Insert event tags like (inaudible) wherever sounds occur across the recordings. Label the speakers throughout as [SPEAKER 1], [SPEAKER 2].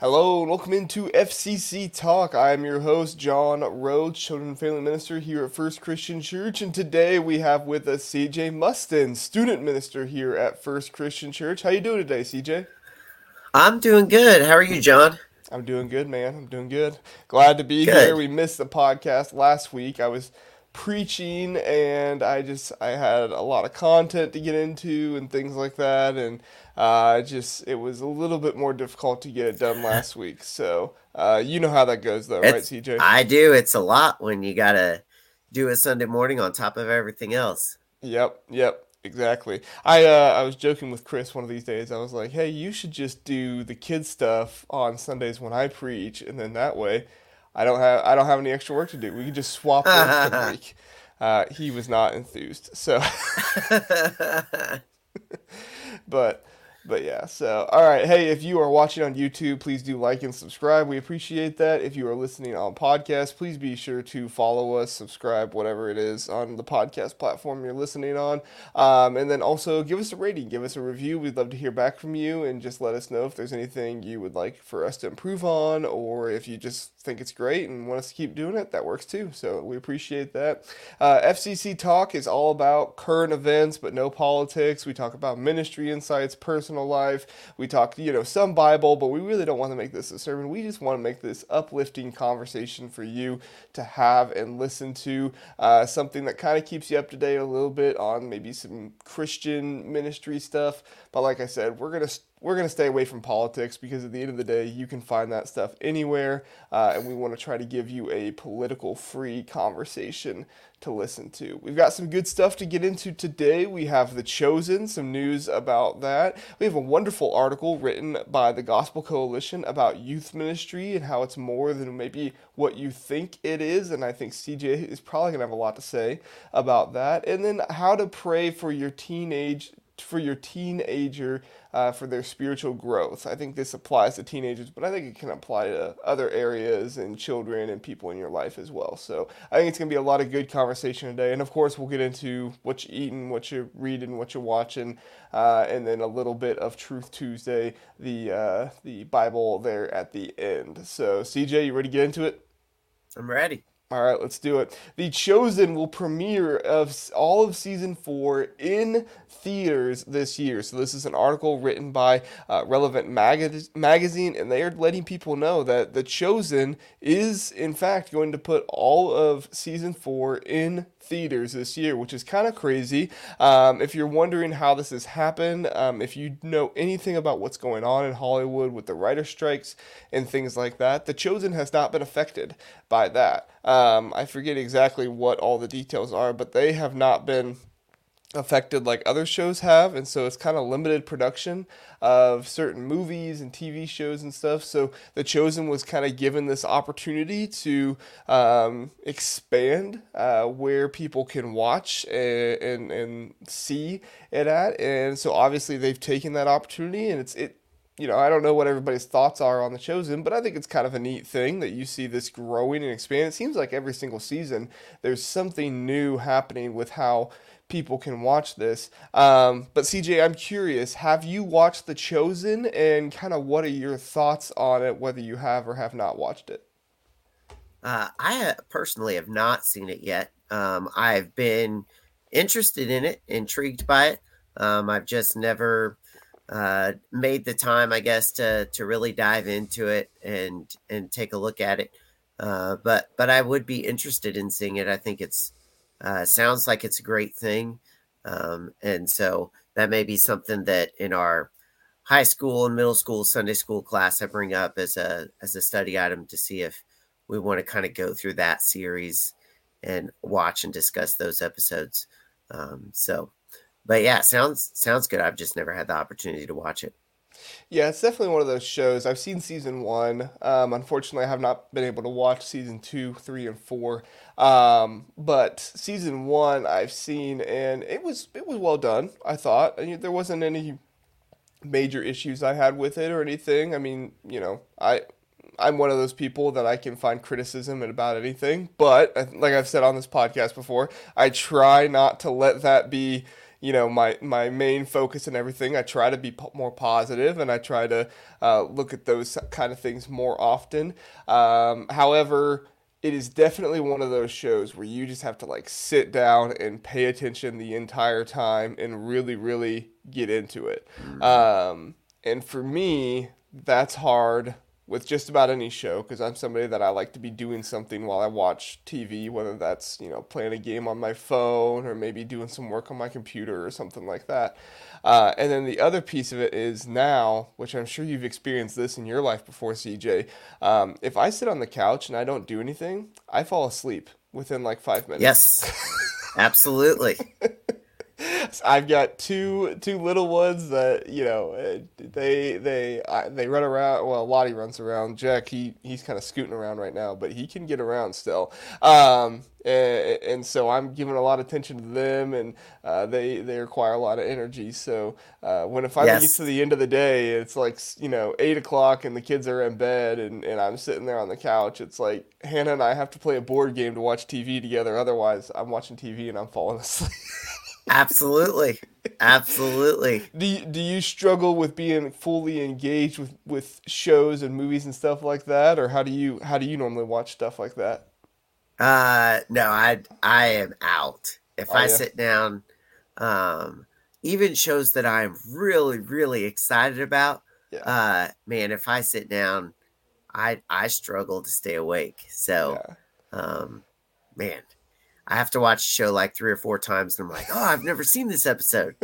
[SPEAKER 1] Hello and welcome into FCC Talk. I am your host, Jon Rhoades, Children and Family Minister here at First Christian Church, and today we have with us CJ Muston, Student Minister here at First Christian Church. How you doing today, CJ?
[SPEAKER 2] I'm doing good. How are you, Jon?
[SPEAKER 1] I'm doing good, man. I'm doing good. Glad to be good. here. We missed the podcast last week. I was preaching and I just I had a lot of content to get into and things like that and uh, just it was a little bit more difficult to get it done (laughs) last week. So uh, you know how that goes though,
[SPEAKER 2] it's,
[SPEAKER 1] right, CJ?
[SPEAKER 2] I do. It's a lot when you gotta do a Sunday morning on top of everything else.
[SPEAKER 1] Yep, yep. Exactly. I uh, I was joking with Chris one of these days. I was like, "Hey, you should just do the kids stuff on Sundays when I preach, and then that way, I don't have I don't have any extra work to do. We can just swap work for week. Uh, he was not enthused. So, (laughs) but but yeah, so all right. Hey, if you are watching on YouTube, please do like and subscribe. We appreciate that. If you are listening on podcast, please be sure to follow us, subscribe, whatever it is on the podcast platform you're listening on. Um, and then also give us a rating, give us a review. We'd love to hear back from you and just let us know if there's anything you would like for us to improve on, or if you just think it's great and want us to keep doing it, that works too. So we appreciate that. Uh, FCC Talk is all about current events, but no politics. We talk about ministry insights, personal life. We talk, you know, some Bible, but we really don't want to make this a sermon. We just want to make this uplifting conversation for you to have and listen to. Uh, something that kind of keeps you up to date a little bit on maybe some Christian ministry stuff. But like I said, we're going to we're going to stay away from politics because at the end of the day, you can find that stuff anywhere. Uh, and we want to try to give you a political free conversation to listen to. We've got some good stuff to get into today. We have The Chosen, some news about that. We have a wonderful article written by the Gospel Coalition about youth ministry and how it's more than maybe what you think it is. And I think CJ is probably going to have a lot to say about that. And then how to pray for your teenage for your teenager uh, for their spiritual growth. I think this applies to teenagers, but I think it can apply to other areas and children and people in your life as well. So I think it's going to be a lot of good conversation today. And of course, we'll get into what you're eating, what you're reading, what you're watching, uh, and then a little bit of Truth Tuesday, the uh, the Bible there at the end. So CJ, you ready to get into it?
[SPEAKER 2] I'm ready.
[SPEAKER 1] All right, let's do it. The Chosen will premiere of all of season four in theaters this year. So this is an article written by uh, Relevant Mag- Magazine, and they are letting people know that The Chosen is in fact going to put all of season four in theaters this year, which is kind of crazy. Um, if you're wondering how this has happened, um, if you know anything about what's going on in Hollywood with the writer strikes and things like that, The Chosen has not been affected by that. Um, I forget exactly what all the details are, but they have not been affected like other shows have and so it's kind of limited production of certain movies and tv shows and stuff so the chosen was kind of given this opportunity to um, expand uh, where people can watch and, and, and see it at and so obviously they've taken that opportunity and it's it you know, I don't know what everybody's thoughts are on the Chosen, but I think it's kind of a neat thing that you see this growing and expanding. It seems like every single season there's something new happening with how people can watch this. Um, but CJ, I'm curious, have you watched The Chosen and kind of what are your thoughts on it, whether you have or have not watched it?
[SPEAKER 2] Uh, I personally have not seen it yet. Um, I've been interested in it, intrigued by it. Um, I've just never uh, made the time, I guess, to to really dive into it and and take a look at it. Uh, but but I would be interested in seeing it. I think it's uh, sounds like it's a great thing. Um, and so that may be something that in our high school and middle school Sunday school class I bring up as a as a study item to see if we want to kind of go through that series and watch and discuss those episodes. Um, so, but yeah, sounds sounds good. I've just never had the opportunity to watch it.
[SPEAKER 1] Yeah, it's definitely one of those shows. I've seen season one. Um, unfortunately, I have not been able to watch season two, three, and four. Um, but season one I've seen, and it was it was well done. I thought I mean, there wasn't any major issues I had with it or anything. I mean, you know, I I'm one of those people that I can find criticism about anything, but like I've said on this podcast before, I try not to let that be you know my my main focus and everything. I try to be po- more positive, and I try to uh, look at those kind of things more often. Um, however, it is definitely one of those shows where you just have to like sit down and pay attention the entire time and really, really get into it. Um, and for me, that's hard with just about any show because I'm somebody that I like to be doing something while I watch TV, whether that's you know playing a game on my phone or maybe doing some work on my computer or something like that. Uh, and then the other piece of it is now, which I'm sure you've experienced this in your life before, CJ. Um, if I sit on the couch and I don't do anything, I fall asleep within like five minutes.
[SPEAKER 2] Yes, (laughs) absolutely. (laughs)
[SPEAKER 1] I've got two two little ones that you know uh, they they they run around. Well, Lottie runs around. Jack he he's kind of scooting around right now, but he can get around still. Um, and, and so I'm giving a lot of attention to them, and uh, they they require a lot of energy. So uh, when if I yes. get to the end of the day, it's like you know eight o'clock and the kids are in bed, and, and I'm sitting there on the couch. It's like Hannah and I have to play a board game to watch TV together. Otherwise, I'm watching TV and I'm falling asleep. (laughs)
[SPEAKER 2] Absolutely. Absolutely.
[SPEAKER 1] Do you, do you struggle with being fully engaged with, with shows and movies and stuff like that or how do you how do you normally watch stuff like that?
[SPEAKER 2] Uh no, I I am out. If oh, I sit down um even shows that I'm really really excited about, yeah. uh man, if I sit down, I I struggle to stay awake. So yeah. um man, I have to watch a show like three or four times, and I'm like, oh, I've never seen this episode.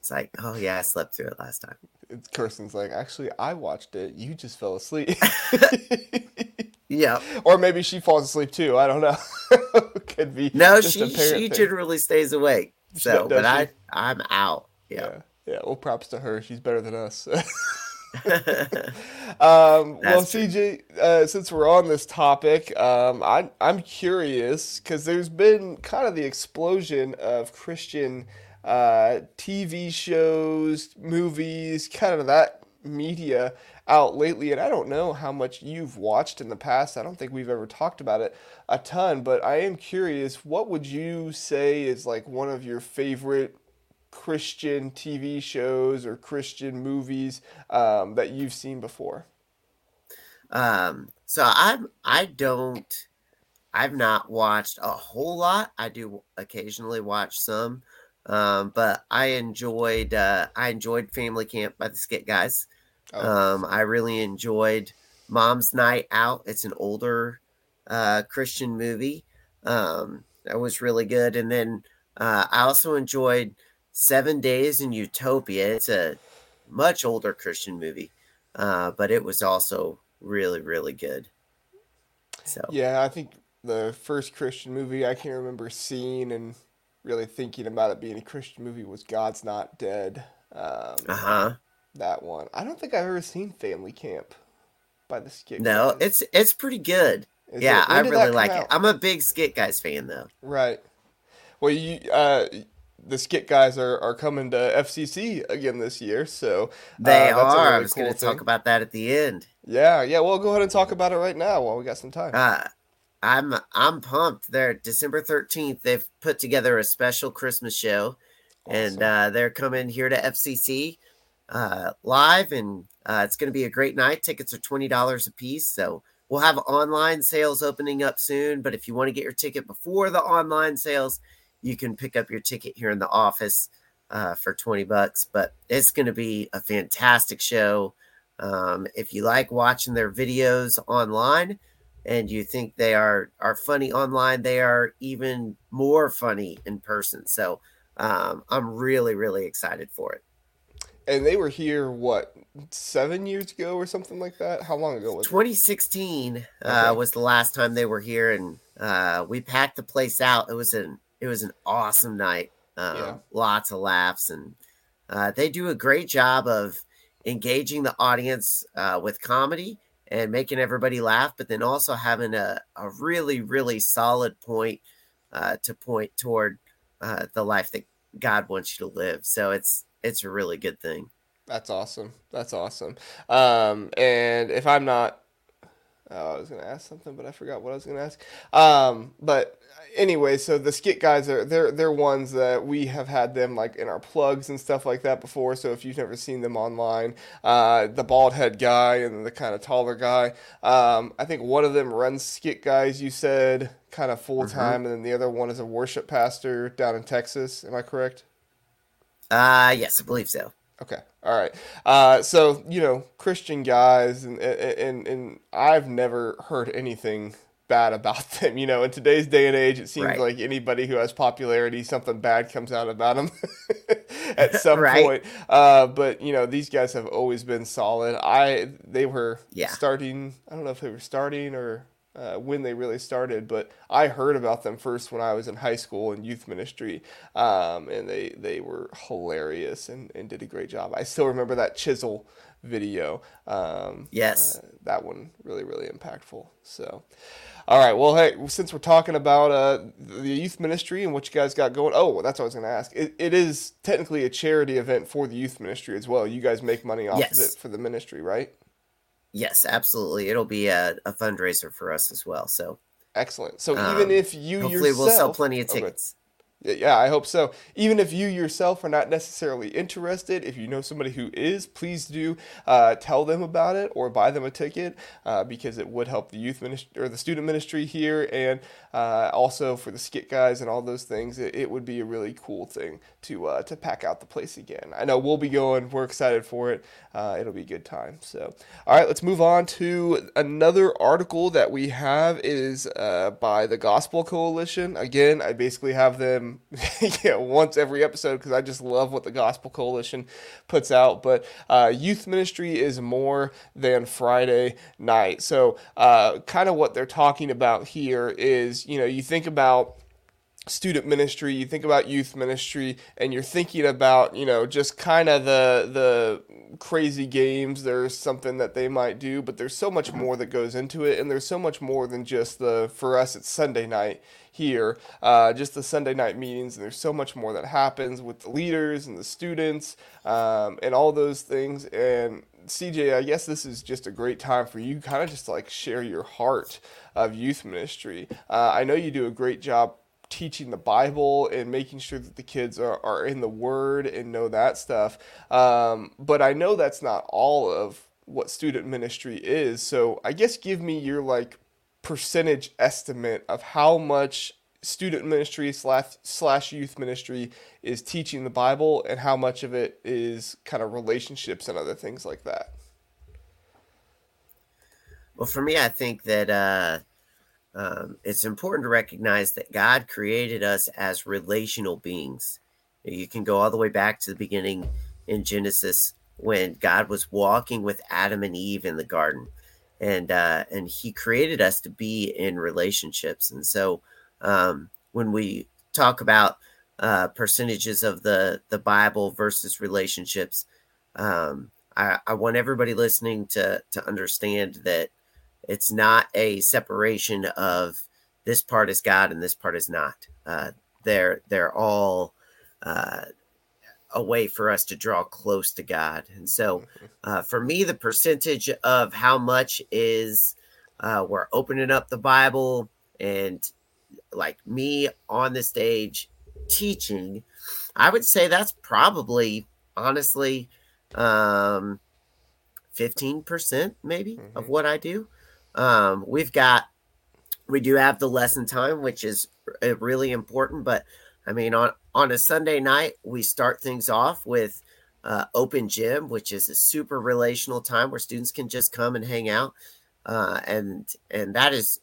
[SPEAKER 2] It's like, oh yeah, I slept through it last time.
[SPEAKER 1] It's Kirsten's like, actually, I watched it. You just fell asleep. (laughs)
[SPEAKER 2] yeah.
[SPEAKER 1] Or maybe she falls asleep too. I don't know. (laughs) Could be.
[SPEAKER 2] No, she she thing. generally stays awake. So, but she? I I'm out. Yeah.
[SPEAKER 1] yeah. Yeah. Well, props to her. She's better than us. (laughs) (laughs) um, well, CJ, uh, since we're on this topic, um, I, I'm curious because there's been kind of the explosion of Christian uh, TV shows, movies, kind of that media out lately. And I don't know how much you've watched in the past. I don't think we've ever talked about it a ton, but I am curious what would you say is like one of your favorite Christian TV shows or Christian movies um, that you've seen before?
[SPEAKER 2] Um, so I'm I don't I've not watched a whole lot. I do occasionally watch some, um, but I enjoyed uh, I enjoyed Family Camp by the Skit Guys. Oh. Um, I really enjoyed Mom's Night Out. It's an older uh, Christian movie. Um, that was really good, and then uh, I also enjoyed Seven Days in Utopia. It's a much older Christian movie, uh, but it was also really, really good.
[SPEAKER 1] So yeah, I think the first Christian movie I can remember seeing and really thinking about it being a Christian movie was God's Not Dead. Um, uh huh. That one. I don't think I've ever seen Family Camp by the Skit.
[SPEAKER 2] No, guys. it's it's pretty good. Is yeah, I really like out? it. I'm a big Skit Guys fan though.
[SPEAKER 1] Right. Well, you uh, the skit guys are, are coming to FCC again this year, so uh,
[SPEAKER 2] they are. Really I was cool going to talk about that at the end.
[SPEAKER 1] Yeah, yeah. Well, go ahead and talk about it right now while we got some time.
[SPEAKER 2] Uh, I'm I'm pumped. They're December thirteenth. They've put together a special Christmas show, awesome. and uh, they're coming here to FCC uh, live, and uh, it's going to be a great night. Tickets are twenty dollars a piece, so we'll have online sales opening up soon. But if you want to get your ticket before the online sales you can pick up your ticket here in the office uh, for 20 bucks. But it's going to be a fantastic show. Um, if you like watching their videos online and you think they are, are funny online, they are even more funny in person. So um, I'm really, really excited for it.
[SPEAKER 1] And they were here, what, seven years ago or something like that? How long ago was
[SPEAKER 2] 2016 it? 2016 uh, was the last time they were here, and uh, we packed the place out. It was an it was an awesome night. Um, yeah. Lots of laughs, and uh, they do a great job of engaging the audience uh, with comedy and making everybody laugh, but then also having a, a really, really solid point uh, to point toward uh, the life that God wants you to live. So it's it's a really good thing.
[SPEAKER 1] That's awesome. That's awesome. Um, and if I'm not Oh, I was gonna ask something, but I forgot what I was gonna ask. Um, but anyway, so the skit guys are they're they're ones that we have had them like in our plugs and stuff like that before. So if you've never seen them online, uh, the bald head guy and the kind of taller guy, um, I think one of them runs skit guys. You said kind of full time, mm-hmm. and then the other one is a worship pastor down in Texas. Am I correct?
[SPEAKER 2] Uh yes, I believe so.
[SPEAKER 1] Okay. All right. Uh, so you know, Christian guys, and, and and I've never heard anything bad about (laughs) them. You know, in today's day and age, it seems right. like anybody who has popularity, something bad comes out about them (laughs) at (laughs) some right. point. Uh, but you know, these guys have always been solid. I they were yeah. starting. I don't know if they were starting or uh, when they really started, but I heard about them first when I was in high school and youth ministry, um, and they they were hilarious and, and did a great job. I still remember that chisel video. Um,
[SPEAKER 2] yes,
[SPEAKER 1] uh, that one really really impactful. So. All right. Well, hey, since we're talking about uh, the youth ministry and what you guys got going, oh, that's what I was going to ask. It, it is technically a charity event for the youth ministry as well. You guys make money off yes. of it for the ministry, right?
[SPEAKER 2] Yes, absolutely. It'll be a, a fundraiser for us as well. So
[SPEAKER 1] excellent. So um, even if you hopefully
[SPEAKER 2] yourself, we'll sell plenty of tickets.
[SPEAKER 1] Yeah, I hope so. Even if you yourself are not necessarily interested, if you know somebody who is, please do uh, tell them about it or buy them a ticket uh, because it would help the youth ministry or the student ministry here, and uh, also for the skit guys and all those things. It, it would be a really cool thing to uh, to pack out the place again. I know we'll be going. We're excited for it. Uh, it'll be a good time. So, all right, let's move on to another article that we have is uh, by the Gospel Coalition. Again, I basically have them (laughs) yeah, once every episode because I just love what the Gospel Coalition puts out. But uh, youth ministry is more than Friday night. So, uh, kind of what they're talking about here is, you know, you think about student ministry, you think about youth ministry, and you're thinking about, you know, just kind of the the crazy games. There's something that they might do, but there's so much more that goes into it, and there's so much more than just the. For us, it's Sunday night here, uh, just the Sunday night meetings, and there's so much more that happens with the leaders and the students um, and all those things. And CJ, I guess this is just a great time for you, kind of just like share your heart of youth ministry. Uh, I know you do a great job teaching the Bible and making sure that the kids are, are in the Word and know that stuff. Um, but I know that's not all of what student ministry is. So I guess give me your like percentage estimate of how much student ministry slash slash youth ministry is teaching the Bible and how much of it is kind of relationships and other things like that.
[SPEAKER 2] Well, for me, I think that uh, um, it's important to recognize that God created us as relational beings. You can go all the way back to the beginning in Genesis when God was walking with Adam and Eve in the garden and uh, and he created us to be in relationships. And so um, when we talk about uh, percentages of the the Bible versus relationships, um, I, I want everybody listening to to understand that it's not a separation of this part is God and this part is not. Uh, they're they're all uh, a way for us to draw close to God. And so, mm-hmm. uh, for me, the percentage of how much is uh, we're opening up the Bible and like me on the stage teaching, I would say that's probably honestly um, 15% maybe mm-hmm. of what I do. Um, we've got, we do have the lesson time, which is uh, really important, but I mean, on on a Sunday night, we start things off with uh, open gym, which is a super relational time where students can just come and hang out, uh, and and that is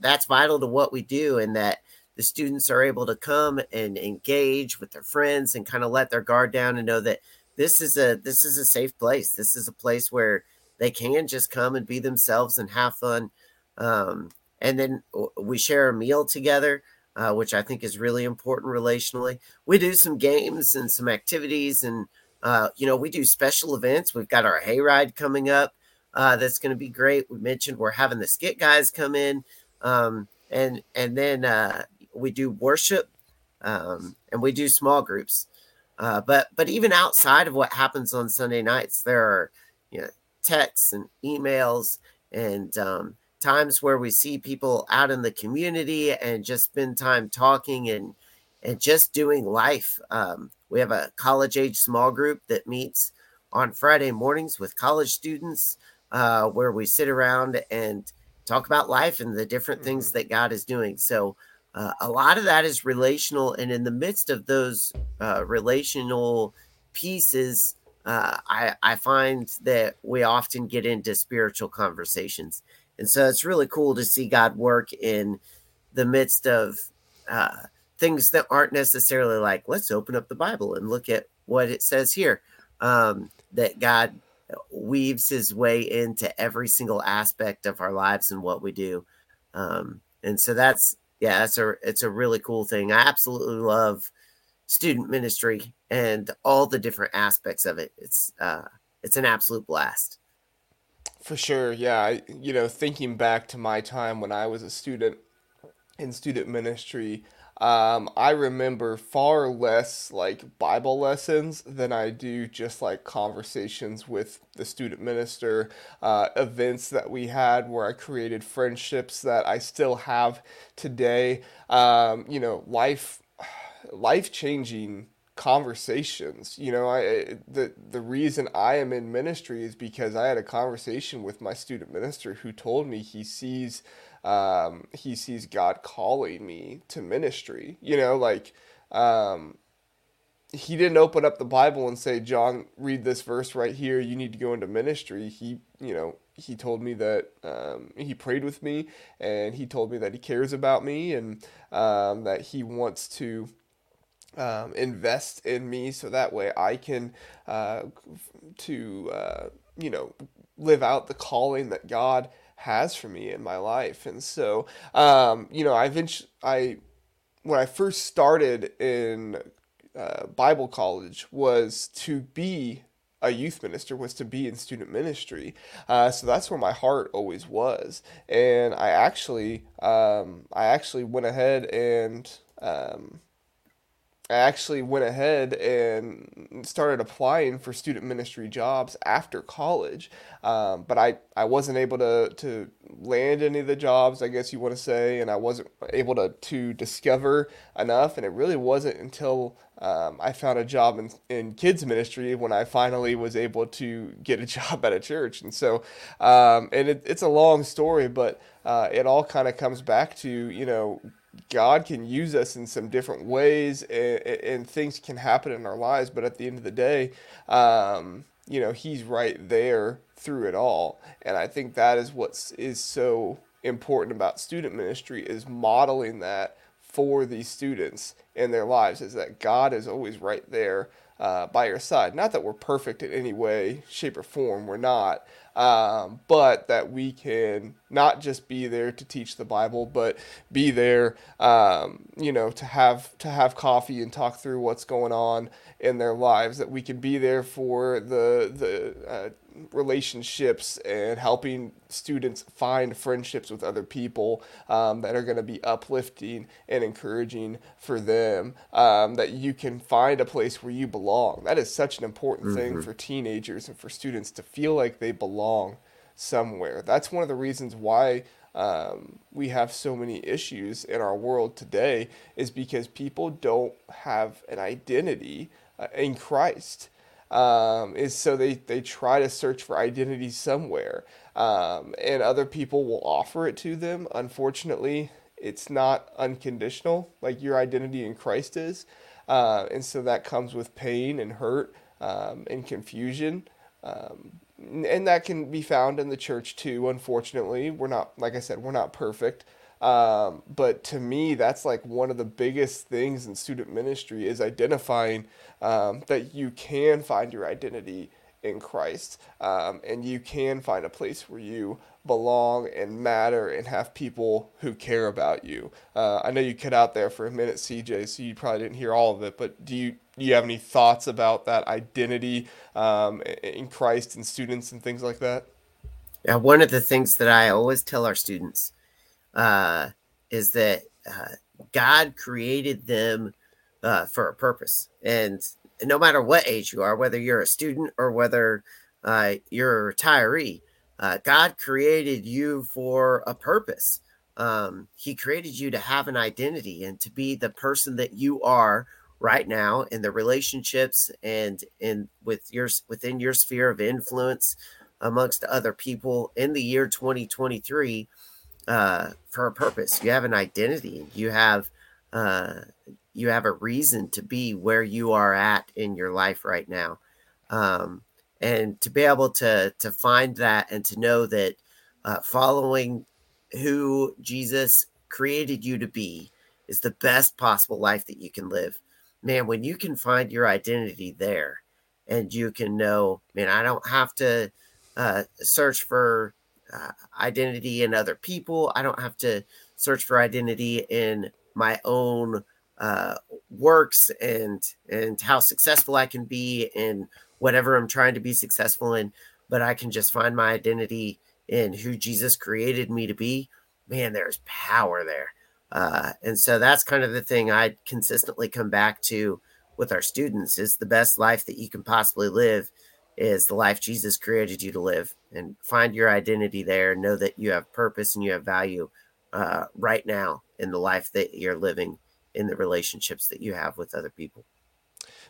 [SPEAKER 2] that's vital to what we do, and that the students are able to come and engage with their friends and kind of let their guard down and know that this is a this is a safe place. This is a place where they can just come and be themselves and have fun. Um, and then we share a meal together uh, which I think is really important relationally. We do some games and some activities, and uh, you know, we do special events. We've got our hayride coming up. Uh, that's going to be great. We mentioned we're having the skit guys come in, um, and and then uh, we do worship, um, and we do small groups. Uh, but but even outside of what happens on Sunday nights, there are you know texts and emails and um, times where we see people out in the community and just spend time talking and and just doing life. Um, we have a college age small group that meets on Friday mornings with college students, uh, where we sit around and talk about life and the different mm-hmm. things that God is doing. So uh, a lot of that is relational, and in the midst of those uh, relational pieces, uh, I, I find that we often get into spiritual conversations. And so it's really cool to see God work in the midst of uh, things that aren't necessarily like, let's open up the Bible and look at what it says here. Um, that God weaves his way into every single aspect of our lives and what we do. Um, and so that's, yeah, that's a, it's a really cool thing. I absolutely love student ministry and all the different aspects of it. It's, uh, it's an absolute blast.
[SPEAKER 1] For sure. Yeah. I, you know, thinking back to my time when I was a student in student ministry, um, I remember far less like Bible lessons than I do just like conversations with the student minister, uh, events that we had where I created friendships that I still have today. Um, you know, life, life changing conversations. You know, I the the reason I am in ministry is because I had a conversation with my student minister who told me he sees um, he sees God calling me to ministry. You know, like um, he didn't open up the Bible and say, Jon, read this verse right here. You need to go into ministry. He, you know, he told me that um, he prayed with me and he told me that he cares about me and um, that he wants to um, invest in me so that way I can uh, to uh, you know live out the calling that God has for me in my life. And so, um, you know, I eventually, I, when I first started in uh, Bible college was to be a youth minister was to be in student ministry uh, so that's where my heart always was and i actually um, i actually went ahead and um, I actually went ahead and started applying for student ministry jobs after college, um, but I, I wasn't able to, to land any of the jobs, I guess you want to say, and I wasn't able to, to discover enough. And it really wasn't until um, I found a job in, in kids ministry when I finally was able to get a (laughs) job at a church. And so, um, and it, it's a long story, but uh, it all kind of comes back to, you know, God can use us in some different ways and, and, things can happen in our lives. But at the end of the day, um, you know, He's right there through it all. And I think that is what is so important about student ministry is modeling that for these students in their lives is that God is always right there uh, by your side. Not that we're perfect in any way, shape, or form. We're not um, but that we can not just be there to teach the Bible, but be there, um, you know, to have to have coffee and talk through what's going on in their lives. That we can be there for the the uh, relationships and helping students find friendships with other people um, that are going to be uplifting and encouraging for them. Um, that you can find a place where you belong. That is such an important mm-hmm. thing for teenagers and for students to feel like they belong somewhere. That's one of the reasons why. Um, we have so many issues in our world today is because people don't have an identity uh, in Christ um, is so they, they try to search for identity somewhere. Um, and other people will offer it to them. Unfortunately, it's not unconditional like your identity in Christ is. Uh, and so that comes with pain and hurt um, and confusion. Um, and that can be found in the church too, unfortunately. We're not, like I said, we're not perfect. Um, but to me, that's like one of the biggest things in student ministry is identifying um, that you can find your identity in Christ um, and you can find a place where you belong and matter and have people who care about you. Uh, I know you cut out there for a minute, CJ, so you probably didn't hear all of it, but do you do you have any thoughts about that identity um, in Christ and students and things like that?
[SPEAKER 2] Yeah, one of the things that I always tell our students uh, is that uh, God created them uh, for a purpose. And no matter what age you are, whether you're a student or whether uh, you're a retiree, uh, God created you for a purpose. Um, he created you to have an identity and to be the person that you are right now in the relationships and in with your within your sphere of influence amongst other people in the year 2023 uh, for a purpose. You have an identity. You have uh, you have a reason to be where you are at in your life right now, um, and to be able to to find that and to know that uh, following who Jesus created you to be is the best possible life that you can live. Man, when you can find your identity there, and you can know, man, I don't have to uh, search for uh, identity in other people. I don't have to search for identity in my own uh, works and and how successful I can be in whatever I'm trying to be successful in. But I can just find my identity in who Jesus created me to be. Man, there's power there. Uh, and so that's kind of the thing I consistently come back to with our students is the best life that you can possibly live is the life Jesus created you to live and find your identity there. Know that you have purpose and you have value uh, right now in the life that you're living, in the relationships that you have with other people.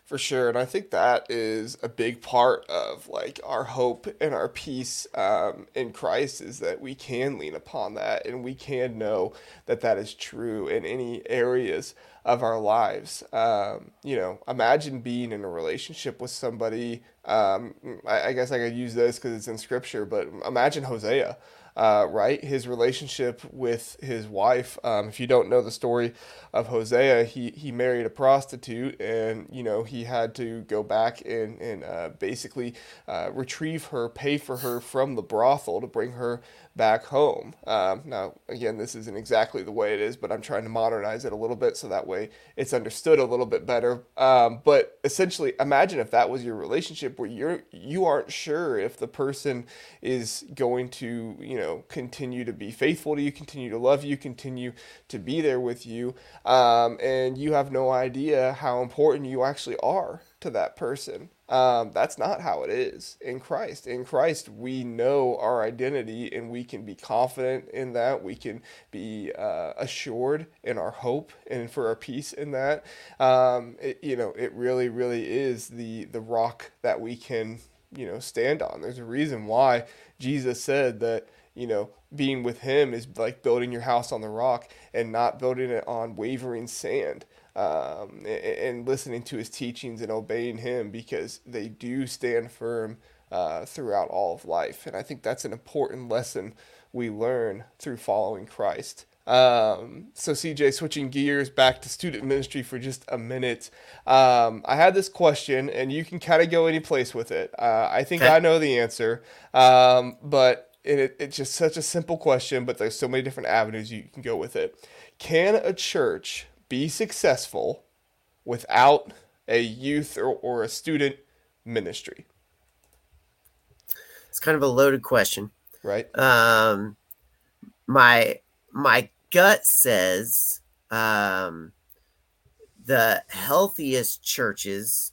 [SPEAKER 1] For sure, and I think that is a big part of like our hope and our peace um, in Christ is that we can lean upon that and we can know that that is true in any areas of our lives. Um, you know, imagine being in a relationship with somebody. Um, I, I, guess I could use this because it's in Scripture, but imagine Hosea uh, right? His relationship with his wife. Um, if you don't know the story of Hosea, he, he married a prostitute and, you know, he had to go back and, and uh, basically uh, retrieve her, pay for her from the brothel to bring her back home. Um, now, again, this isn't exactly the way it is, but I'm trying to modernize it a little bit so that way it's understood a little bit better. Um, but essentially, imagine if that was your relationship where you're you aren't sure if the person is going to you know continue to be faithful to you, continue to love you, continue to be there with you, um, and you have no idea how important you actually are to that person. Um, that's not how it is in Christ. In Christ, we know our identity and we can be confident in that. We can be uh, assured in our hope and for our peace in that. Um, it, you know, it really, really is the the rock that we can you know stand on. There's a reason why Jesus said that you know being with Him is like building your house on the rock and not building it on wavering sand um, and, and, listening to his teachings and obeying him because they do stand firm uh, throughout all of life. And I think that's an important lesson we learn through following Christ. Um, so, CJ, switching gears back to student ministry for just a minute. Um, I had this question, and you can kind of go any place with it. Uh, I think okay. I know the answer, um, but it, it's just such a simple question, but there's so many different avenues you can go with it. Can a church be successful without a youth or, or a student ministry?
[SPEAKER 2] It's kind of a loaded question.
[SPEAKER 1] Right.
[SPEAKER 2] Um my my gut says um the healthiest churches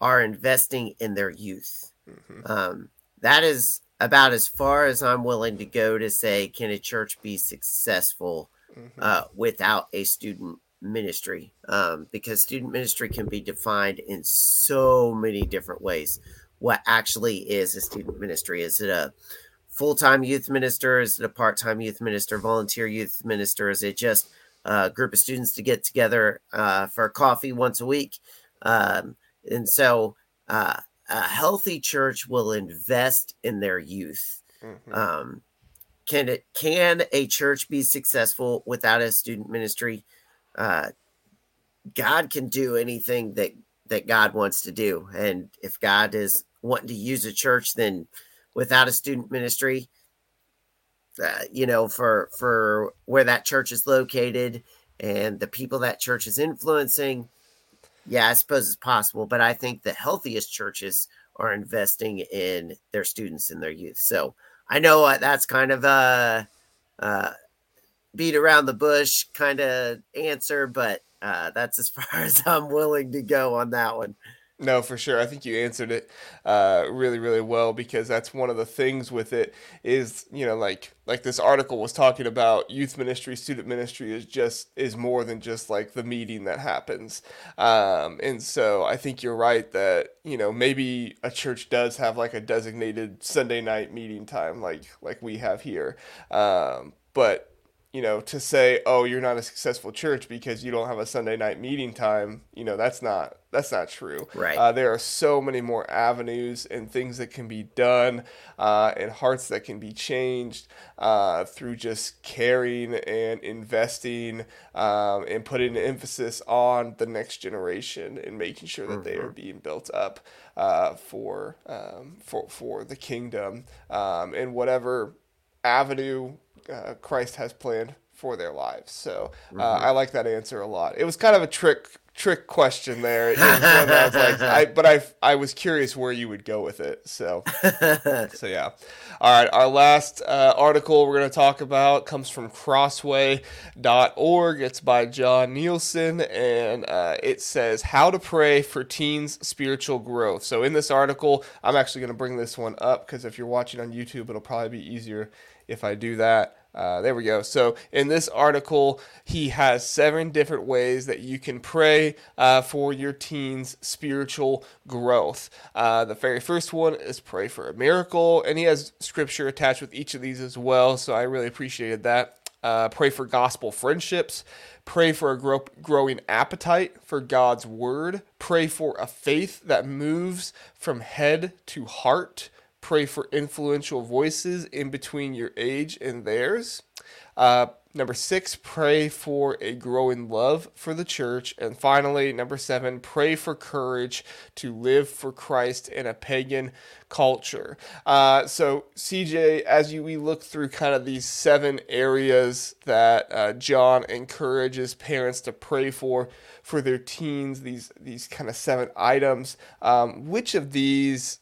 [SPEAKER 2] are investing in their youth. Mm-hmm. Um, that is about as far as I'm willing to go to say, can a church be successful mm-hmm. uh, without a student ministry um, because student ministry can be defined in so many different ways. What actually is a student ministry? Is it a full time youth minister? Is it a part time youth minister, volunteer youth minister? Is it just a group of students to get together uh, for coffee once a week? Um, and so uh, a healthy church will invest in their youth. Mm-hmm. Um, can it can a church be successful without a student ministry? Uh, God can do anything that that God wants to do, and if God is wanting to use a church, then without a student ministry, uh, you know, for for where that church is located and the people that church is influencing, yeah, I suppose it's possible. But I think the healthiest churches are investing in their students and their youth. So I know uh, that's kind of a, uh, beat around the bush kind of answer, but uh, that's as (laughs) far as I'm willing to go on that one.
[SPEAKER 1] No, for sure. I think you answered it uh, really, really well because that's one of the things with it is you know like like this article was talking about youth ministry, student ministry is just is more than just like the meeting that happens, um, and so I think you're right that you know maybe a church does have like a designated Sunday night meeting time like like we have here, um, but you know, to say, "Oh, you're not a successful church because you don't have a Sunday night meeting time," you know, that's not that's not true.
[SPEAKER 2] Right.
[SPEAKER 1] Uh, there are so many more avenues and things that can be done, uh, and hearts that can be changed uh, through just caring and investing um, and putting an emphasis on the next generation and making sure that mm-hmm. they are mm-hmm. being built up uh, for um, for for the kingdom um, and whatever avenue uh, Christ has planned for their lives. So uh, mm-hmm. I like that answer a lot. It was kind of a trick trick question there. I like, I, but I I was curious where you would go with it. So (laughs) so yeah. All right, our last uh, article we're going to talk about comes from Crossway.org. It's by Jon Nielson, and uh, it says how to pray for teens' spiritual growth. So in this article, I'm actually going to bring this one up because if you're watching on YouTube, it'll probably be easier if I do that. Uh, there we go. So in this article, he has seven different ways that you can pray uh, for your teen's spiritual growth. Uh, the very first one is pray for a miracle, and he has scripture attached with each of these as well. So I really appreciated that. Uh, pray for gospel friendships. Pray for a grow- growing appetite for God's word. Pray for a faith that moves from head to heart pray for influential voices in between your age and theirs. Uh, number six, pray for a growing love for the church. And finally, number seven, pray for courage to live for Christ in a pagan culture. Uh, so, CJ, as you, we look through kind of these seven areas that uh, Jon encourages parents to pray for for their teens, these these kind of seven items, um, which of these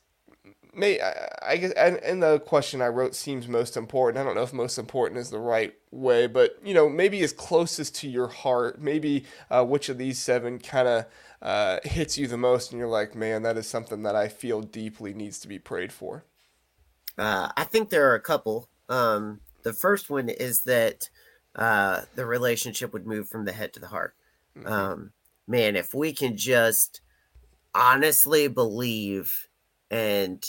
[SPEAKER 1] may I, guess and, and the question I wrote seems most important. I don't know if most important is the right way, but you know maybe is closest to your heart. Maybe uh, which of these seven kind of uh, hits you the most, and you're like, man, that is something that I feel deeply needs to be prayed for.
[SPEAKER 2] Uh, I think there are a couple. Um, the first one is that uh, the relationship would move from the head to the heart. Mm-hmm. Um, man, if we can just honestly believe and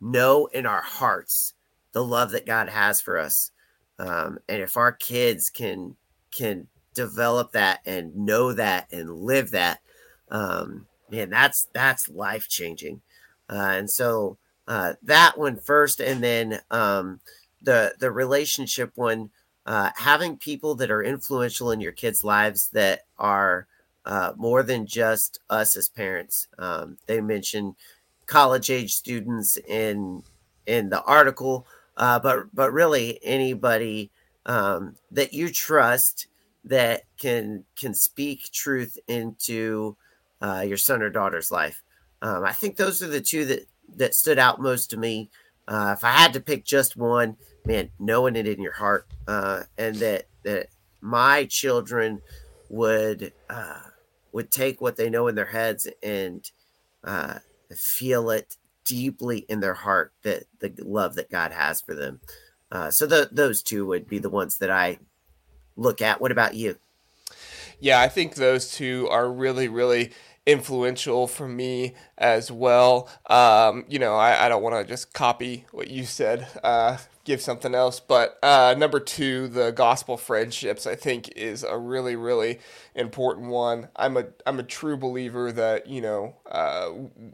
[SPEAKER 2] know in our hearts the love that God has for us. Um, and if our kids can can develop that and know that and live that, um, man, that's that's life changing. Uh, and so uh, that one first, and then um, the the relationship one, uh, having people that are influential in your kids' lives that are uh, more than just us as parents. Um, they mentioned college age students in in the article, uh, but but really anybody um, that you trust that can can speak truth into uh, your son or daughter's life. Um, I think those are the two that that stood out most to me. Uh, if I had to pick just one, man, knowing it in your heart, uh, and that that my children would uh, would take what they know in their heads and uh, feel it deeply in their heart that the love that God has for them. Uh, so the, those two would be the ones that I look at. What about you?
[SPEAKER 1] Yeah, I think those two are really, really influential for me as well. Um, you know, I, I don't want to just copy what you said, uh, give something else. But uh, number two, the gospel friendships, I think is a really, really important one. I'm a I'm a true believer that you know uh,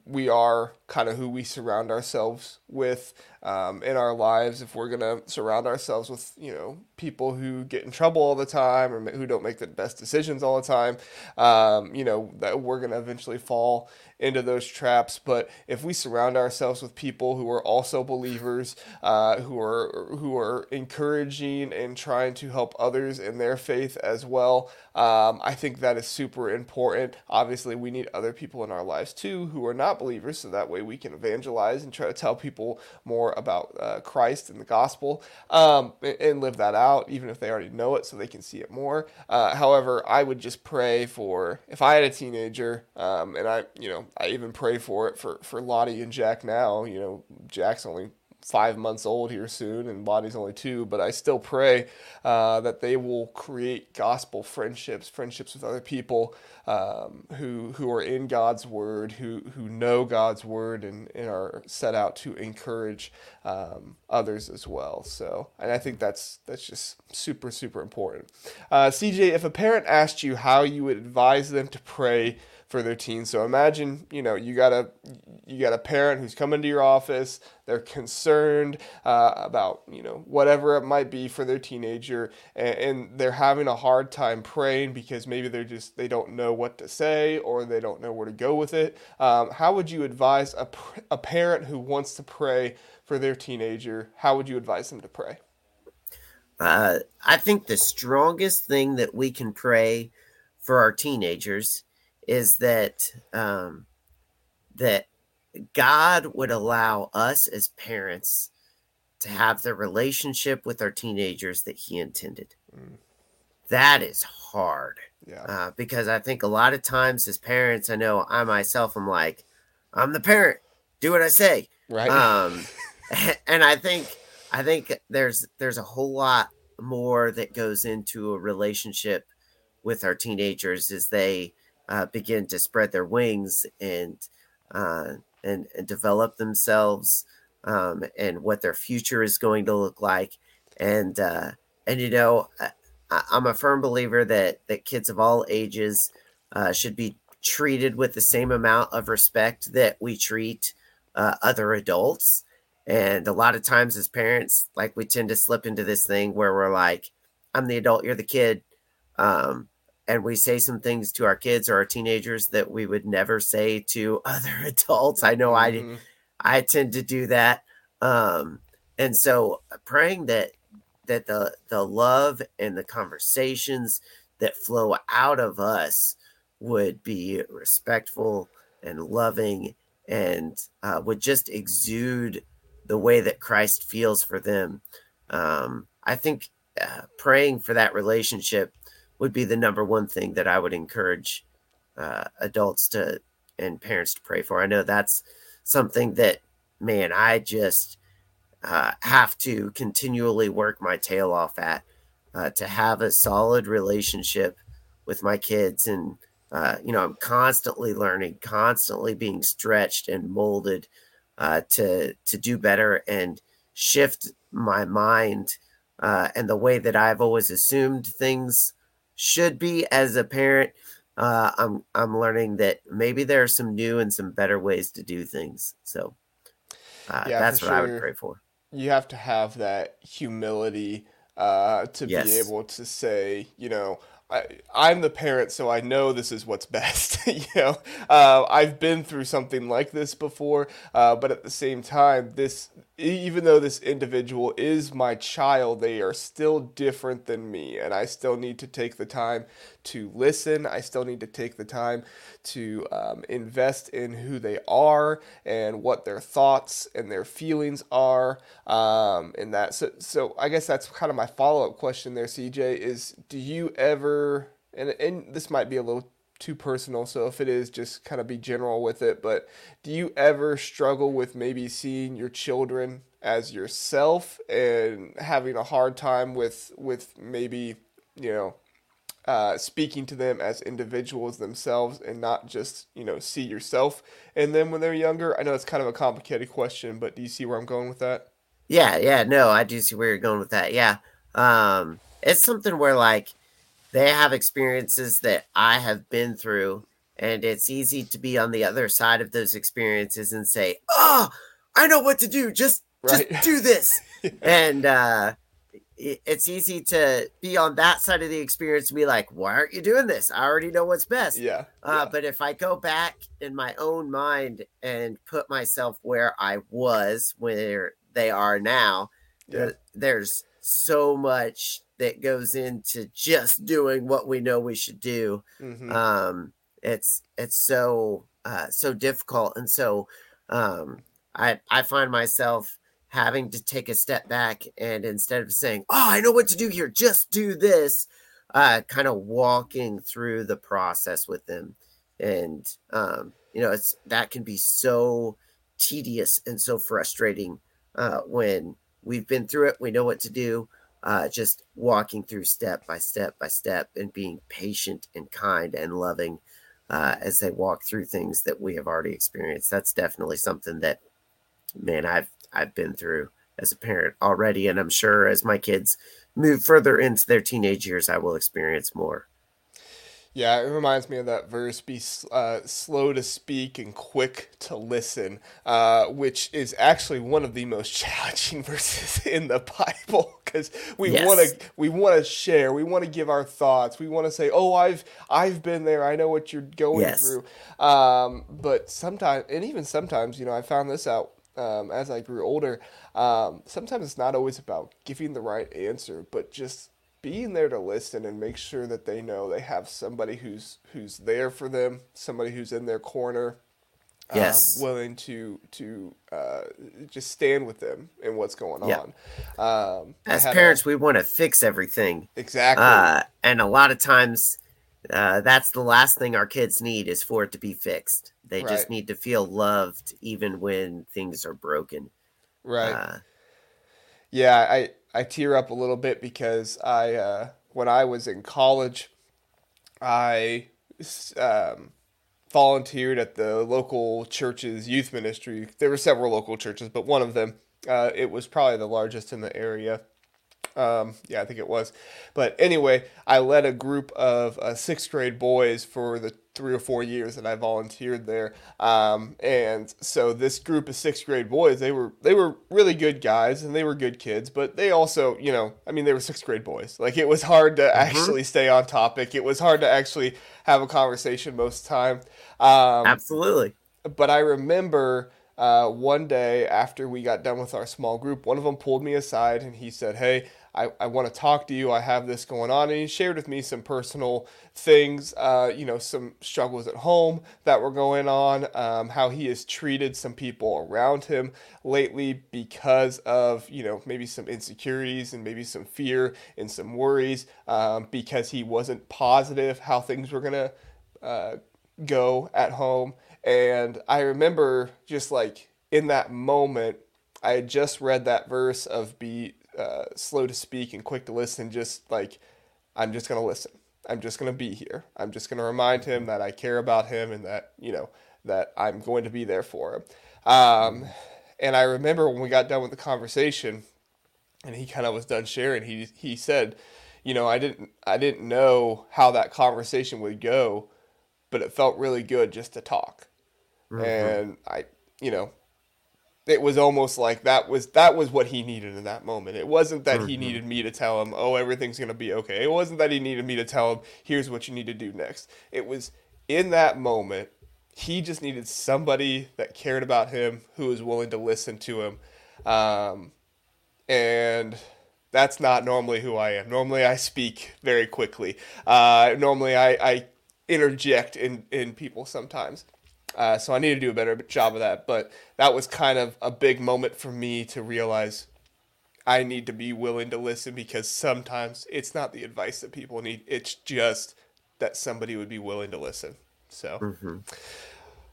[SPEAKER 1] we are kind of who we surround ourselves with um, in our lives. If we're gonna surround ourselves with you know people who get in trouble all the time or who don't make the best decisions all the time, um, you know that we're gonna eventually fall into those traps. But if we surround ourselves with people who are also believers, uh, who are who are encouraging and trying to help others in their faith as well, um, I think that is super important. Obviously, we need other people in our lives too who are not believers, so that way we can evangelize and try to tell people more about uh, Christ and the gospel um, and, and, live that out, even if they already know it, so they can see it more. Uh, however, I would just pray for if I had a teenager, um, and I, you know, I even pray for it for for Lottie and Jack now. You know, Jack's only five months old here soon, and Lottie's only two. But I still pray uh, that they will create gospel friendships, friendships with other people um, who who are in God's word, who who know God's word, and, and are set out to encourage um, others as well. So, and I think that's that's just super super important. Uh, CJ, if a parent asked you how you would advise them to pray for their teens. So imagine, you know, you got a you got a parent who's coming to your office. They're concerned uh, about, you know, whatever it might be for their teenager, and, and, they're having a hard time praying because maybe they're just they don't know what to say or they don't know where to go with it. Um, how would you advise a a parent who wants to pray for their teenager? How would you advise them to pray?
[SPEAKER 2] Uh, I think the strongest thing that we can pray for our teenagers is that um, that God would allow us as parents to have the relationship with our teenagers that He intended. Mm. That is hard.
[SPEAKER 1] Yeah.
[SPEAKER 2] Uh, because I think a lot of times as parents, I know I myself am like, I'm the parent. Do what I say.
[SPEAKER 1] Right.
[SPEAKER 2] Um, (laughs) (laughs) and I think I think there's there's a whole lot more that goes into a relationship with our teenagers as they uh, begin to spread their wings and uh, and, and develop themselves um, and what their future is going to look like. And uh, and you know I, am a firm believer that that kids of all ages uh, should be treated with the same amount of respect that we treat uh, other adults. And a lot of times as parents like we tend to slip into this thing where we're like i'm the adult you're the kid um, and we say some things to our kids or our teenagers that we would never say to (laughs) other adults. I know mm-hmm. I I tend to do that. Um, and so praying that that the the love and the conversations that flow out of us would be respectful and loving and uh, would just exude the way that Christ feels for them. Um, I think uh, praying for that relationship would be the number one thing that I would encourage uh, adults to and parents to pray for. I know that's something that, man, I just uh, have to continually work my tail off at uh, to have a solid relationship with my kids. And, uh, you know, I'm constantly learning, constantly being stretched and molded uh, to, to do better and shift my mind uh, and the way that I've always assumed things should be as a parent. Uh, I'm I'm learning that maybe there are some new and some better ways to do things. So uh, yeah, that's what sure. I would pray for.
[SPEAKER 1] You have to have that humility uh, to yes. be able to say, you know, I, I'm the parent, so I know this is what's (laughs) best. (laughs) you know, uh, I've been through something like this before, uh, but at the same time, this even though this individual is my child, they are still different than me, and I still need to take the time to listen. I still need to take the time to um, invest in who they are and what their thoughts and their feelings are. Um, in that, so so I guess that's kind of my follow up question there, CJ. Is do you ever and and this might be a little too personal, so if it is, just kind of be general with it. But do you ever struggle with maybe seeing your children as yourself and having a hard time with with maybe you know uh, speaking to them as individuals themselves and not just you know see yourself and then when they're younger? I know it's kind of a complicated question, but do you see where I'm going with that?
[SPEAKER 2] Yeah, yeah, no, I do see where you're going with that. Yeah, um, it's something where like they have experiences that I have been through, and it's easy to be on the other side of those experiences and say, "Oh, I know what to do. Just right. just do this." (laughs) yeah. And uh, it's easy to be on that side of the experience and be like, "Why aren't you doing this? I already know what's best."
[SPEAKER 1] Yeah.
[SPEAKER 2] Uh,
[SPEAKER 1] yeah.
[SPEAKER 2] But if I go back in my own mind and put myself where I was, where they are now, yeah. there's so much that goes into just doing what we know we should do. Mm-hmm. Um, it's it's so uh, so difficult, and so um, I I find myself having to take a step back and instead of saying, "Oh, I know what to do here, just do this," uh, kind of walking through the process with them, and um, you know, it's that can be so tedious and so frustrating uh, when we've been through it, we know what to do. Uh, just walking through step by step by step and being patient and kind and loving uh, as they walk through things that we have already experienced. That's definitely something that, man, I've I've been through as a parent already, and I'm sure as my kids move further into their teenage years, I will experience more.
[SPEAKER 1] Yeah, it reminds me of that verse be uh, slow to speak and quick to listen, uh, which is actually one of the most (laughs) challenging verses in the Bible because we yes. want to we want to share, we want to give our thoughts, we want to say, "Oh, I've I've been there, I know what you're going yes. through." Um, but sometimes, and even sometimes, you know, I found this out um, as I grew older. Um, sometimes it's not always about giving the right answer, but just being there to listen and make sure that they know they have somebody who's who's there for them, somebody who's in their corner, um, yes, um, willing to to uh, just stand with them in what's going yeah.
[SPEAKER 2] on. Um, As parents, a, we want to fix everything
[SPEAKER 1] exactly,
[SPEAKER 2] uh, and a lot of times. Uh, that's the last thing our kids need is for it to be fixed. They right. just need to feel loved even when things are broken.
[SPEAKER 1] Right. Uh, yeah, I I tear up a little bit because I uh, when I was in college, I um, volunteered at the local church's youth ministry. There were several local churches, but one of them, uh, it was probably the largest in the area. Um, yeah, I think it was. But anyway, I led a group of uh, sixth grade boys for the three or four years that I volunteered there. Um, and so this group of sixth grade boys, they were they were really good guys and they were good kids, but they also, you know, I mean, they were sixth grade boys. Like it was hard to mm-hmm. actually stay on topic. It was hard to actually have a conversation most of the time.
[SPEAKER 2] Um, Absolutely.
[SPEAKER 1] But I remember. Uh, one day after we got done with our small group, one of them pulled me aside and he said, Hey, I, I want to talk to you. I have this going on. And he shared with me some personal things, uh, you know, some struggles at home that were going on, um, how he has treated some people around him lately because of, you know, maybe some insecurities and maybe some fear and some worries um, because he wasn't positive how things were going to uh, go at home. And I remember just like in that moment, I had just read that verse of be uh, slow to speak and quick to listen, just like I'm just gonna listen. I'm just gonna be here. I'm just gonna remind him that I care about him and that you know that I'm going to be there for him. Um, and I remember when we got done with the conversation, and he kind of was done sharing. He he said, you know, I didn't I didn't know how that conversation would go, but it felt really good just to talk. Mm-hmm. And I, you know, it was almost like that was that was what he needed in that moment. It wasn't that mm-hmm. he needed me to tell him, "Oh, everything's going to be okay." It wasn't that he needed me to tell him, "Here's what you need to do next." It was in that moment he just needed somebody that cared about him who was willing to listen to him. Um, and that's not normally who I am. Normally I speak very quickly. Uh, normally I, I interject in, in people sometimes. Uh, so I need to do a better job of that. But that was kind of a big moment for me to realize I need to be willing to listen because sometimes it's not the advice that people need. It's just that somebody would be willing to listen. So. Mm-hmm.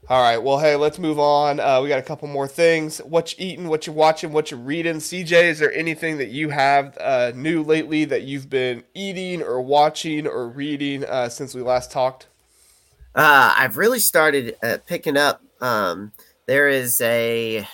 [SPEAKER 1] All right. Well, hey, let's move on. Uh, we got a couple more things. What you eating? What you watching? What you reading? CJ, is there anything that you have uh, new lately that you've been eating or watching or reading uh, since we last talked?
[SPEAKER 2] Uh, I've really started uh, picking up. Um, there is a uh,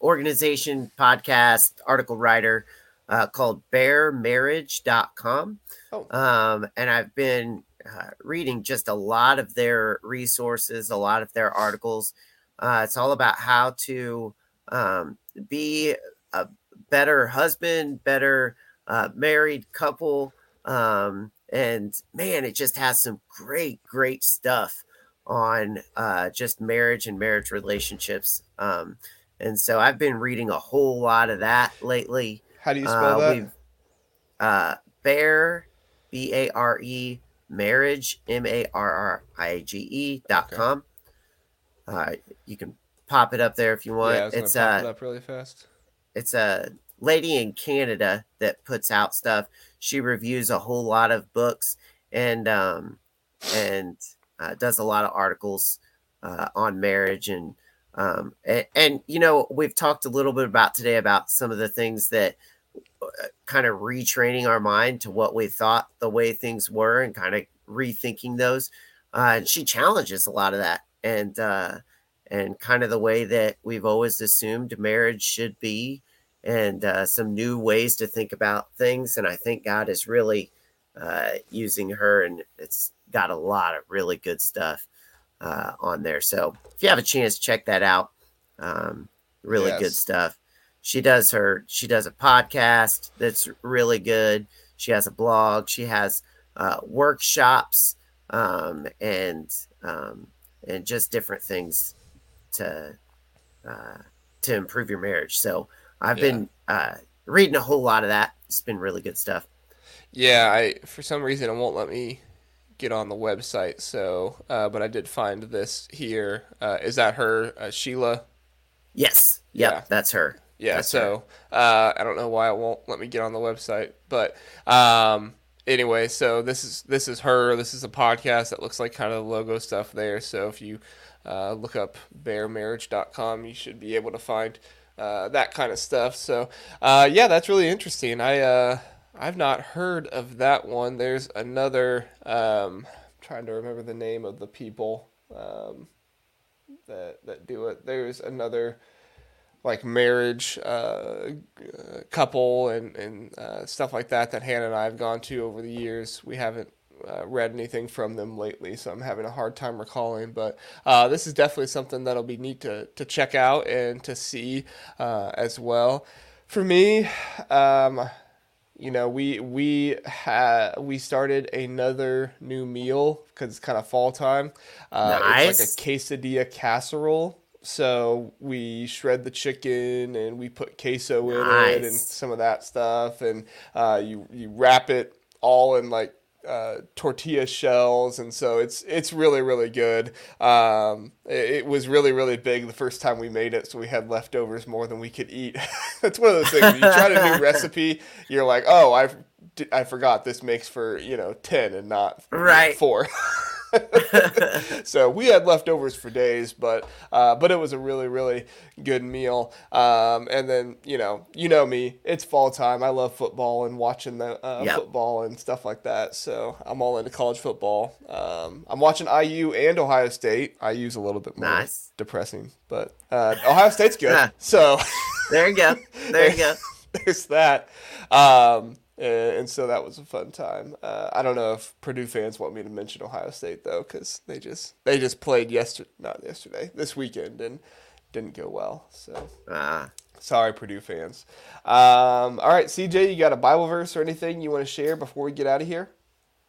[SPEAKER 2] organization, podcast, article writer uh, called baremarriage.com. Oh. Um, and I've been uh, reading just a lot of their resources, a lot of their articles. Uh, it's all about how to um, be a better husband, better uh, married couple. Um, and man, it just has some great, great stuff on uh, just marriage and marriage relationships. Um, and so I've been reading a whole lot of that lately.
[SPEAKER 1] How do you spell uh, that?
[SPEAKER 2] Uh, Bare, B A R E, marriage, M A R R I G E dot com. Uh, you can pop it up there if you want.
[SPEAKER 1] Yeah,
[SPEAKER 2] it's uh,
[SPEAKER 1] it up really fast.
[SPEAKER 2] it's a lady in Canada that puts out stuff. She reviews a whole lot of books and um, and uh, does a lot of articles uh, on marriage and um, and, and you know we've talked a little bit about today about some of the things that uh, kind of retraining our mind to what we thought the way things were and kind of rethinking those. Uh, and she challenges a lot of that and uh, and kind of the way that we've always assumed marriage should be and uh, some new ways to think about things. And I think God is really uh, using her, and it's got a lot of really good stuff uh, on there. So if you have a chance, check that out. Um, really
[SPEAKER 1] Yes.
[SPEAKER 2] good stuff. She does her. She does a podcast that's really good. She has a blog. She has uh, workshops um, and um, and just different things to uh, to improve your marriage. So I've
[SPEAKER 1] Yeah.
[SPEAKER 2] been uh, reading a whole lot of that. It's been really good stuff.
[SPEAKER 1] Yeah, I for some reason it won't let me get on the website. So, uh, but I did find this here. Uh, is that her, uh, Sheila?
[SPEAKER 2] Yes, yep,
[SPEAKER 1] Yeah.
[SPEAKER 2] that's her.
[SPEAKER 1] Yeah.
[SPEAKER 2] That's
[SPEAKER 1] so uh, I don't know why it won't let me get on the website, but um, anyway, so this is this is her. This is a podcast that looks like kind of the logo stuff there. So if you uh, look up baremarriage.com, you should be able to find uh, that kind of stuff. So uh, yeah, that's really interesting. I uh, I've not heard of that one. There's another. Um, I'm trying to remember the name of the people um, that that do it. There's another like marriage uh, couple and and uh, stuff like that that Hannah and I have gone to over the years. We haven't uh, read anything from them lately, so I'm having a hard time recalling. But uh, this is definitely something that'll be neat to to check out and to see uh, as well. For me, um, you know, we we had we started another new meal because it's kind of fall time. Uh,
[SPEAKER 2] Nice.
[SPEAKER 1] It's like a quesadilla casserole. So we shred the chicken and we put queso in it and some of that stuff, and uh, you you wrap it all in like uh, tortilla shells, and so it's it's really really good. Um, it, it was really really big the first time we made it, so we had leftovers more than we could eat. (laughs) That's one of those things. when You try a (laughs) new recipe, you're like, oh, I I forgot this makes for you know ten and not
[SPEAKER 2] Right.
[SPEAKER 1] four. (laughs) (laughs) so we had leftovers for days, but uh, but it was a really really good meal. Um, and then you know you know me, it's fall time. I love football and watching the uh,
[SPEAKER 2] Yep.
[SPEAKER 1] football and stuff like that. So I'm all into college football. Um, I'm watching IU and Ohio State. IU's a little bit more
[SPEAKER 2] Nice.
[SPEAKER 1] depressing, but uh, Ohio State's good. So.
[SPEAKER 2] There you go. There you go. (laughs)
[SPEAKER 1] there's that. Um, and, and so that was a fun time. Uh, I don't know if Purdue fans want me to mention Ohio State though, because they just they just played yesterday, not yesterday, this weekend, and didn't go well. So
[SPEAKER 2] Uh,
[SPEAKER 1] sorry, Purdue fans. Um, all right, CJ, you got a Bible verse or anything you want to share before we get out of here?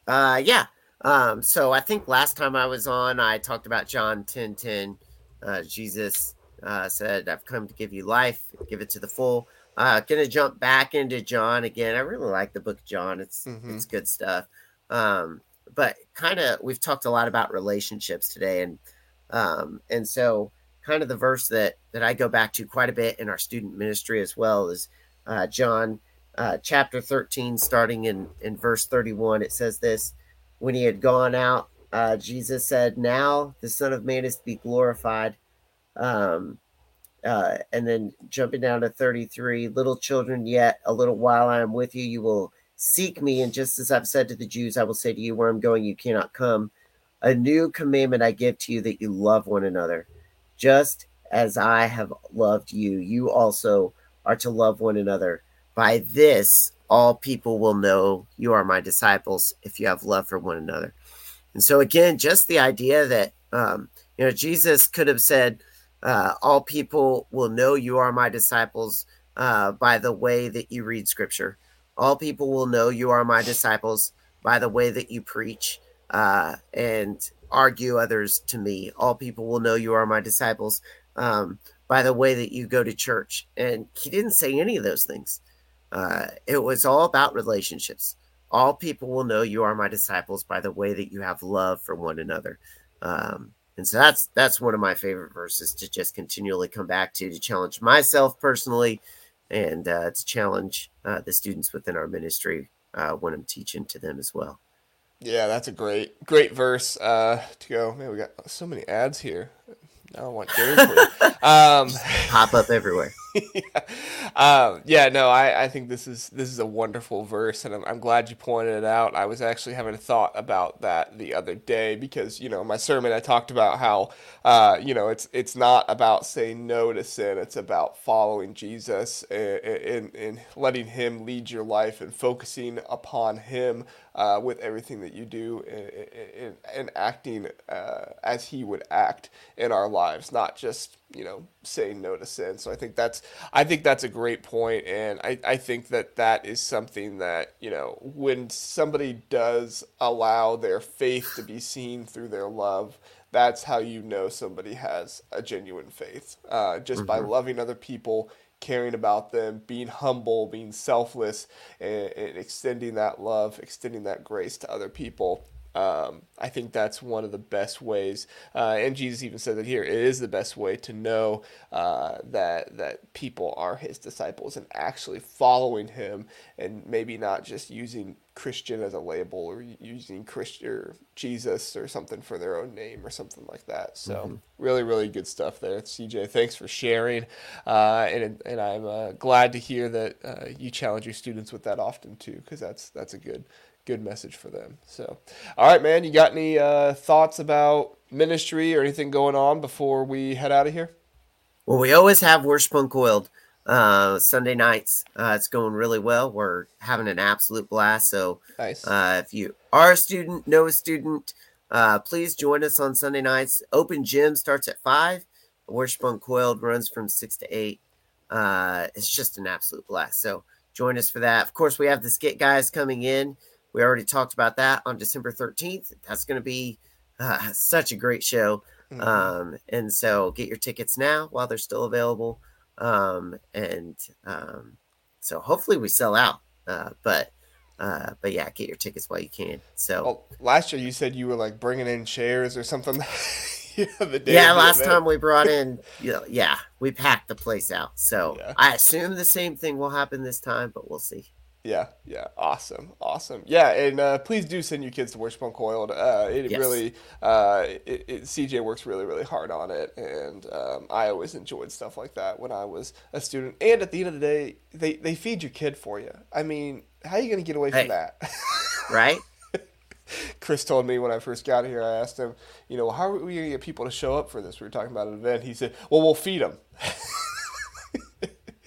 [SPEAKER 2] Uh, yeah. Um, so I think last time I was on, I talked about John 10 10. Uh, Jesus uh, said, I've come to give you life, give it to the full. Uh, gonna jump back into John again. I really like the book John. It's
[SPEAKER 1] Mhm.
[SPEAKER 2] it's good stuff. Um, but kind of we've talked a lot about relationships today, and um, and so kind of the verse that that I go back to quite a bit in our student ministry as well is uh, John uh, chapter 13, starting in in verse 31. It says this: When he had gone out, uh, Jesus said, "Now the Son of Man is to be glorified." Um, uh, and then jumping down to 33 little children yet a little while i am with you you will seek me and just as i've said to the jews i will say to you where i'm going you cannot come. A new commandment i give to you that you love one another. Just as i have loved you you also are to love one another. By this all people will know you are my disciples if you have love for one another. And so again just the idea that um, you know jesus could have said uh, all people will know you are my disciples uh, by the way that you read scripture. All people will know you are my disciples by the way that you preach uh, and argue others to me. All people will know you are my disciples um, by the way that you go to church. And he didn't say any of those things. Uh, it was all about relationships. All people will know you are my disciples by the way that you have love for one another. Um, and so that's that's one of my favorite verses to just continually come back to to challenge myself personally and uh, to challenge uh, the students within our ministry uh, when i'm teaching to them as well.
[SPEAKER 1] Yeah that's a great great verse uh, to go man we got so many ads here. I don't want (laughs)
[SPEAKER 2] um, pop up everywhere.
[SPEAKER 1] Yeah. (laughs) Um, yeah, no, I, I think this is this is a wonderful verse, and I'm, I'm glad you pointed it out. I was actually having a thought about that the other day because you know my sermon I talked about how uh, you know it's it's not about saying no to sin; it's about following Jesus and, and, and letting Him lead your life and focusing upon Him uh, with everything that you do and, and acting uh, as He would act in our lives, not just you know saying no to sin. So I think that's I think that's a great point, and I I think that that is something that you know when somebody does allow their faith to be seen through their love. That's how you know somebody has a genuine faith. Uh, just mm-hmm. by loving other people, caring about them, being humble, being selfless, and, and extending that love, extending that grace to other people. Um, I think that's one of the best ways, uh, and Jesus even said that here. It is the best way to know uh, that that people are His disciples and actually following Him, and maybe not just using Christian as a label or using Christian or Jesus or something for their own name or something like that. So mm-hmm. really, really good stuff there, CJ. Thanks for sharing, uh, and and I'm uh, glad to hear that uh, you challenge your students with that often too, because that's that's a good good message for them. So, all right, man, you got any uh, thoughts about ministry or anything going on before we head out of here?
[SPEAKER 2] Well, we always have Worship Uncoiled uh, Sunday nights. Uh, it's going really well. We're having an absolute blast. So, nice. Uh, if you are a student, know a student, uh, please join us on Sunday nights. Open gym starts at five. Worship Uncoiled runs from six to eight. Uh, it's just an absolute blast. So join us for that. Of course, we have the skit guys coming in. We already talked about that on December 13th. That's going to be uh, such a great show. Mm-hmm. Um, and so get your tickets now while they're still available. Um, and um, so hopefully we sell out. Uh, but uh, but yeah, get your tickets while you can. So well,
[SPEAKER 1] last year you said you were like bringing in chairs or something. (laughs)
[SPEAKER 2] yeah, last time we brought in, you know, yeah, we packed the place out. So yeah. I assume the same thing will happen this time, but we'll see.
[SPEAKER 1] Yeah, yeah, awesome, awesome. Yeah, and uh, please do send your kids to Worship Uncoiled. Uh, it yes. really, uh, it, it, CJ works really, really hard on it, and um, I always enjoyed stuff like that when I was a student. And at the end of the day, they they feed your kid for you. I mean, how are you going to get away hey. from that? (laughs)
[SPEAKER 2] right.
[SPEAKER 1] Chris told me when I first got here. I asked him, you know, how are we going to get people to show up for this? We were talking about an event. He said, "Well, we'll feed them." (laughs)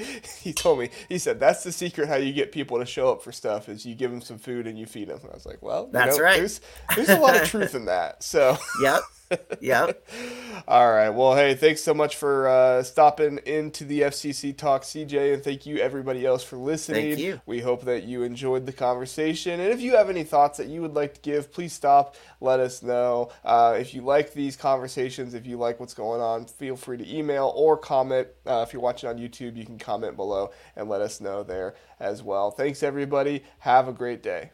[SPEAKER 1] (laughs) he told me he said that's the secret how you get people to show up for stuff is you give them some food and you feed them. And I was like, well,
[SPEAKER 2] that's know, right.
[SPEAKER 1] There's there's a lot of truth in that. So (laughs)
[SPEAKER 2] yep. Yep. (laughs)
[SPEAKER 1] All right. Well, hey, thanks so much for uh, stopping into the FCC Talk, CJ, and thank you everybody else for listening.
[SPEAKER 2] Thank you.
[SPEAKER 1] We hope that you enjoyed the conversation, and if you have any thoughts that you would like to give, please stop. Let us know. Uh, if you like these conversations, if you like what's going on, feel free to email or comment. Uh, if you're watching on YouTube, you can comment below and let us know there as well. Thanks, everybody. Have a great day.